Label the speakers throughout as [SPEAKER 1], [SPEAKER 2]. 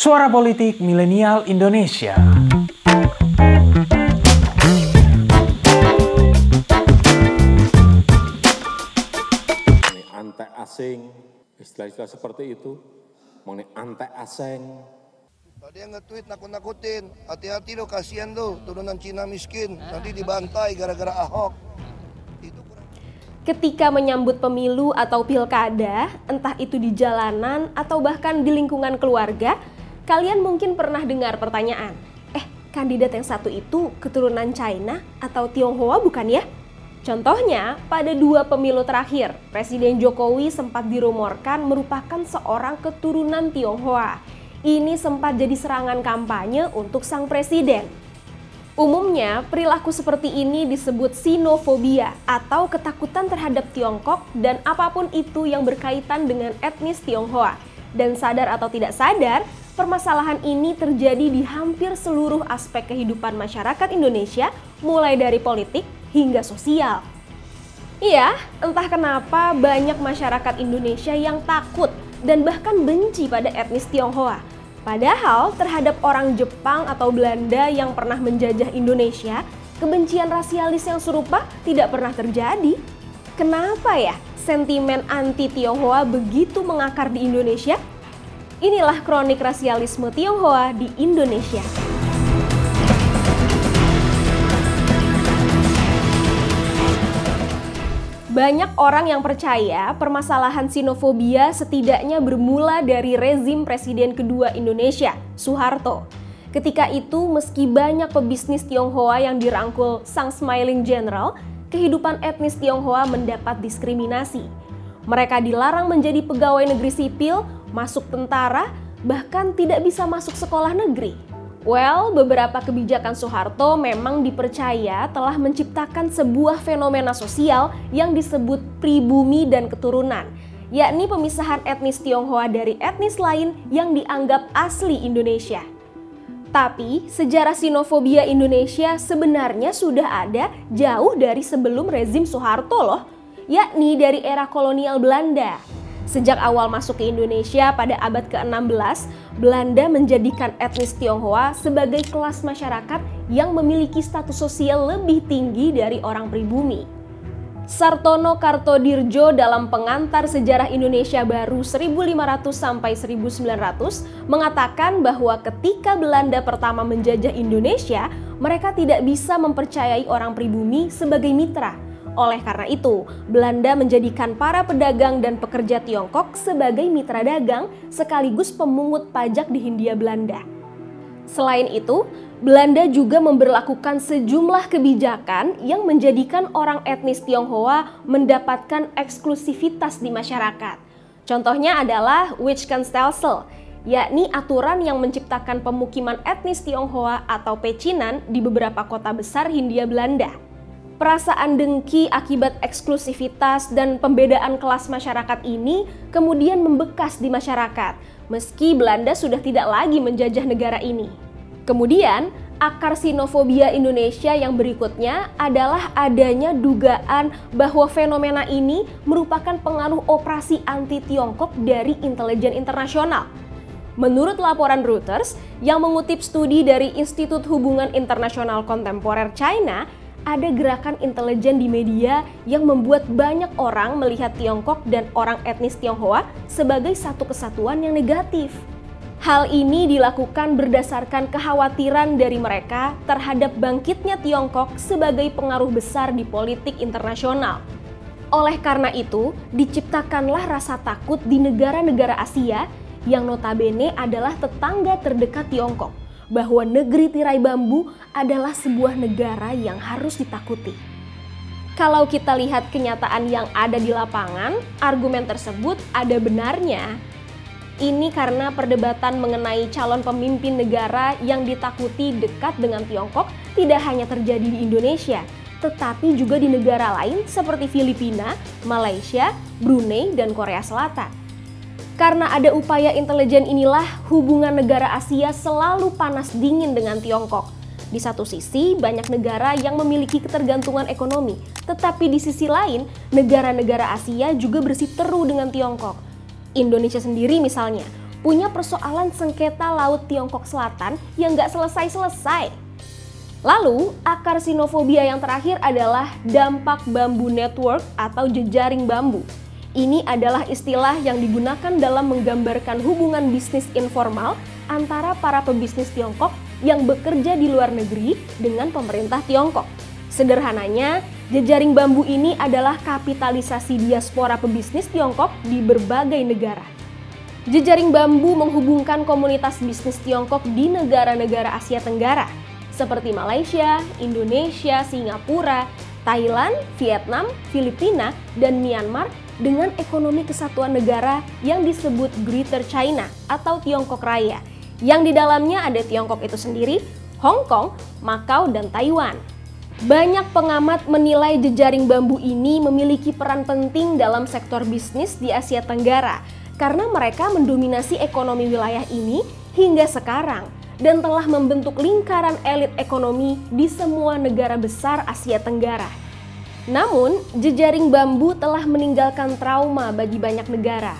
[SPEAKER 1] Suara Politik Milenial Indonesia.
[SPEAKER 2] mengenai antek asing, istilah-istilah seperti itu, mengenai antek asing,
[SPEAKER 3] Tadi yang nge-tweet nakut-nakutin, hati-hati lo kasihan lo turunan Cina miskin, nanti dibantai gara-gara Ahok. Itu kurang
[SPEAKER 4] Ketika menyambut pemilu atau pilkada, entah itu di jalanan atau bahkan di lingkungan keluarga, kalian mungkin pernah dengar pertanyaan, eh kandidat yang satu itu keturunan China atau Tionghoa bukan ya? Contohnya, pada dua pemilu terakhir, Presiden Jokowi sempat dirumorkan merupakan seorang keturunan Tionghoa. Ini sempat jadi serangan kampanye untuk sang presiden. Umumnya, perilaku seperti ini disebut sinofobia atau ketakutan terhadap Tiongkok dan apa pun itu yang berkaitan dengan etnis Tionghoa. Dan sadar atau tidak sadar, permasalahan ini terjadi di hampir seluruh aspek kehidupan masyarakat Indonesia, mulai dari politik hingga sosial. Iya, entah kenapa banyak masyarakat Indonesia yang takut dan bahkan benci pada etnis Tionghoa. Padahal terhadap orang Jepang atau Belanda yang pernah menjajah Indonesia, kebencian rasialis yang serupa tidak pernah terjadi. Kenapa ya sentimen anti Tionghoa begitu mengakar di Indonesia? Inilah kronik rasialisme Tionghoa di Indonesia. Banyak orang yang percaya permasalahan sinofobia setidaknya bermula dari rezim Presiden kedua Indonesia, Soeharto. Ketika itu, meski banyak pebisnis Tionghoa yang dirangkul sang Smiling General, kehidupan etnis Tionghoa mendapat diskriminasi. Mereka dilarang menjadi pegawai negeri sipil, masuk tentara, bahkan tidak bisa masuk sekolah negeri. Well, beberapa kebijakan Soeharto memang dipercaya telah menciptakan sebuah fenomena sosial yang disebut pribumi dan keturunan, yakni pemisahan etnis Tionghoa dari etnis lain yang dianggap asli Indonesia. Tapi, sejarah sinofobia Indonesia sebenarnya sudah ada jauh dari sebelum rezim Soeharto loh, yakni dari era kolonial Belanda. Sejak awal masuk ke Indonesia pada abad ke-16, Belanda menjadikan etnis Tionghoa sebagai kelas masyarakat yang memiliki status sosial lebih tinggi dari orang pribumi. Sartono Kartodirjo dalam pengantar sejarah Indonesia baru 1500 sampai 1900 mengatakan bahwa ketika Belanda pertama menjajah Indonesia, mereka tidak bisa mempercayai orang pribumi sebagai mitra. Oleh karena itu, Belanda menjadikan para pedagang dan pekerja Tiongkok sebagai mitra dagang sekaligus pemungut pajak di Hindia Belanda. Selain itu, Belanda juga memberlakukan sejumlah kebijakan yang menjadikan orang etnis Tionghoa mendapatkan eksklusivitas di masyarakat. Contohnya adalah Witchkanstelsel, yakni aturan yang menciptakan pemukiman etnis Tionghoa atau pecinan di beberapa kota besar Hindia Belanda perasaan dengki akibat eksklusivitas dan pembedaan kelas masyarakat ini kemudian membekas di masyarakat, meski Belanda sudah tidak lagi menjajah negara ini. Kemudian, akar sinofobia Indonesia yang berikutnya adalah adanya dugaan bahwa fenomena ini merupakan pengaruh operasi anti-Tiongkok dari intelijen internasional. Menurut laporan Reuters yang mengutip studi dari Institut Hubungan Internasional Kontemporer China, ada gerakan intelijen di media yang membuat banyak orang melihat Tiongkok dan orang etnis Tionghoa sebagai satu kesatuan yang negatif. Hal ini dilakukan berdasarkan kekhawatiran dari mereka terhadap bangkitnya Tiongkok sebagai pengaruh besar di politik internasional. Oleh karena itu, diciptakanlah rasa takut di negara-negara Asia yang notabene adalah tetangga terdekat Tiongkok bahwa negeri tirai bambu adalah sebuah negara yang harus ditakuti. Kalau kita lihat kenyataan yang ada di lapangan, argumen tersebut ada benarnya. Ini karena perdebatan mengenai calon pemimpin negara yang ditakuti dekat dengan Tiongkok tidak hanya terjadi di Indonesia, tetapi juga di negara lain seperti Filipina, Malaysia, Brunei, dan Korea Selatan. Karena ada upaya intelijen inilah hubungan negara Asia selalu panas dingin dengan Tiongkok. Di satu sisi, banyak negara yang memiliki ketergantungan ekonomi, tetapi di sisi lain, negara-negara Asia juga bersiteru dengan Tiongkok. Indonesia sendiri misalnya punya persoalan sengketa Laut Tiongkok Selatan yang nggak selesai-selesai. Lalu, akar sinofobia yang terakhir adalah dampak bambu network atau jejaring bambu. Ini adalah istilah yang digunakan dalam menggambarkan hubungan bisnis informal antara para pebisnis Tiongkok yang bekerja di luar negeri dengan pemerintah Tiongkok. Sederhananya, jejaring bambu ini adalah kapitalisasi diaspora pebisnis Tiongkok di berbagai negara. Jejaring bambu menghubungkan komunitas bisnis Tiongkok di negara-negara Asia Tenggara, seperti Malaysia, Indonesia, Singapura, Thailand, Vietnam, Filipina, dan Myanmar dengan ekonomi kesatuan negara yang disebut Greater China atau Tiongkok Raya, yang di dalamnya ada Tiongkok itu sendiri, Hong Kong, Macau, dan Taiwan. Banyak pengamat menilai jejaring bambu ini memiliki peran penting dalam sektor bisnis di Asia Tenggara karena mereka mendominasi ekonomi wilayah ini hingga sekarang dan telah membentuk lingkaran elit ekonomi di semua negara besar Asia Tenggara. Namun, jejaring bambu telah meninggalkan trauma bagi banyak negara.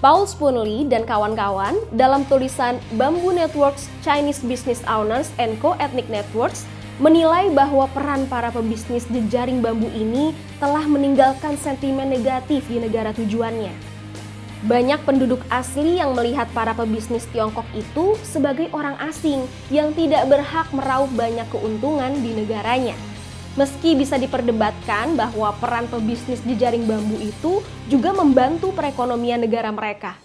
[SPEAKER 4] Paul Spoonley dan kawan-kawan dalam tulisan Bamboo Networks Chinese Business Owners and Co-Ethnic Networks menilai bahwa peran para pebisnis jejaring bambu ini telah meninggalkan sentimen negatif di negara tujuannya. Banyak penduduk asli yang melihat para pebisnis Tiongkok itu sebagai orang asing yang tidak berhak meraup banyak keuntungan di negaranya. Meski bisa diperdebatkan bahwa peran pebisnis jejaring bambu itu juga membantu perekonomian negara mereka.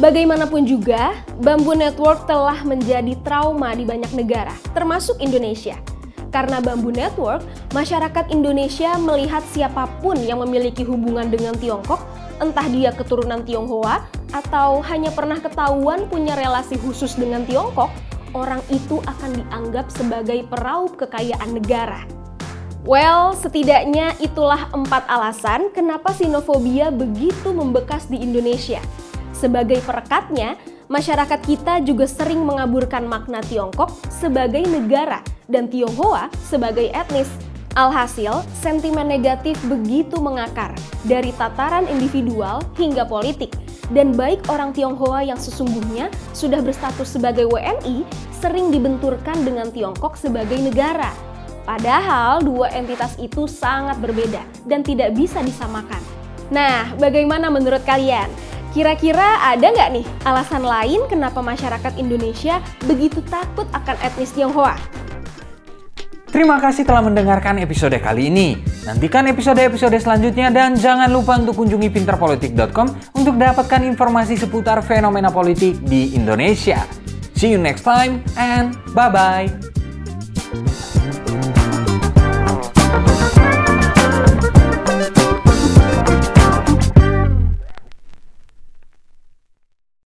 [SPEAKER 4] Bagaimanapun juga, Bambu Network telah menjadi trauma di banyak negara, termasuk Indonesia. Karena Bambu Network, masyarakat Indonesia melihat siapa pun yang memiliki hubungan dengan Tiongkok, entah dia keturunan Tionghoa atau hanya pernah ketahuan punya relasi khusus dengan Tiongkok, orang itu akan dianggap sebagai peraup kekayaan negara. Well, setidaknya itulah empat alasan kenapa sinofobia begitu membekas di Indonesia. Sebagai perekatnya, masyarakat kita juga sering mengaburkan makna Tiongkok sebagai negara dan Tionghoa sebagai etnis. Alhasil, sentimen negatif begitu mengakar dari tataran individual hingga politik. Dan baik orang Tionghoa yang sesungguhnya sudah berstatus sebagai WNI sering dibenturkan dengan Tiongkok sebagai negara. Padahal dua entitas itu sangat berbeda dan tidak bisa disamakan. Nah, bagaimana menurut kalian? Kira-kira ada nggak nih alasan lain kenapa masyarakat Indonesia begitu takut akan etnis Tionghoa?
[SPEAKER 1] Terima kasih telah mendengarkan episode kali ini. Nantikan episode-episode selanjutnya dan jangan lupa untuk kunjungi pinterpolitik.com untuk dapatkan informasi seputar fenomena politik di Indonesia. See you next time and bye-bye.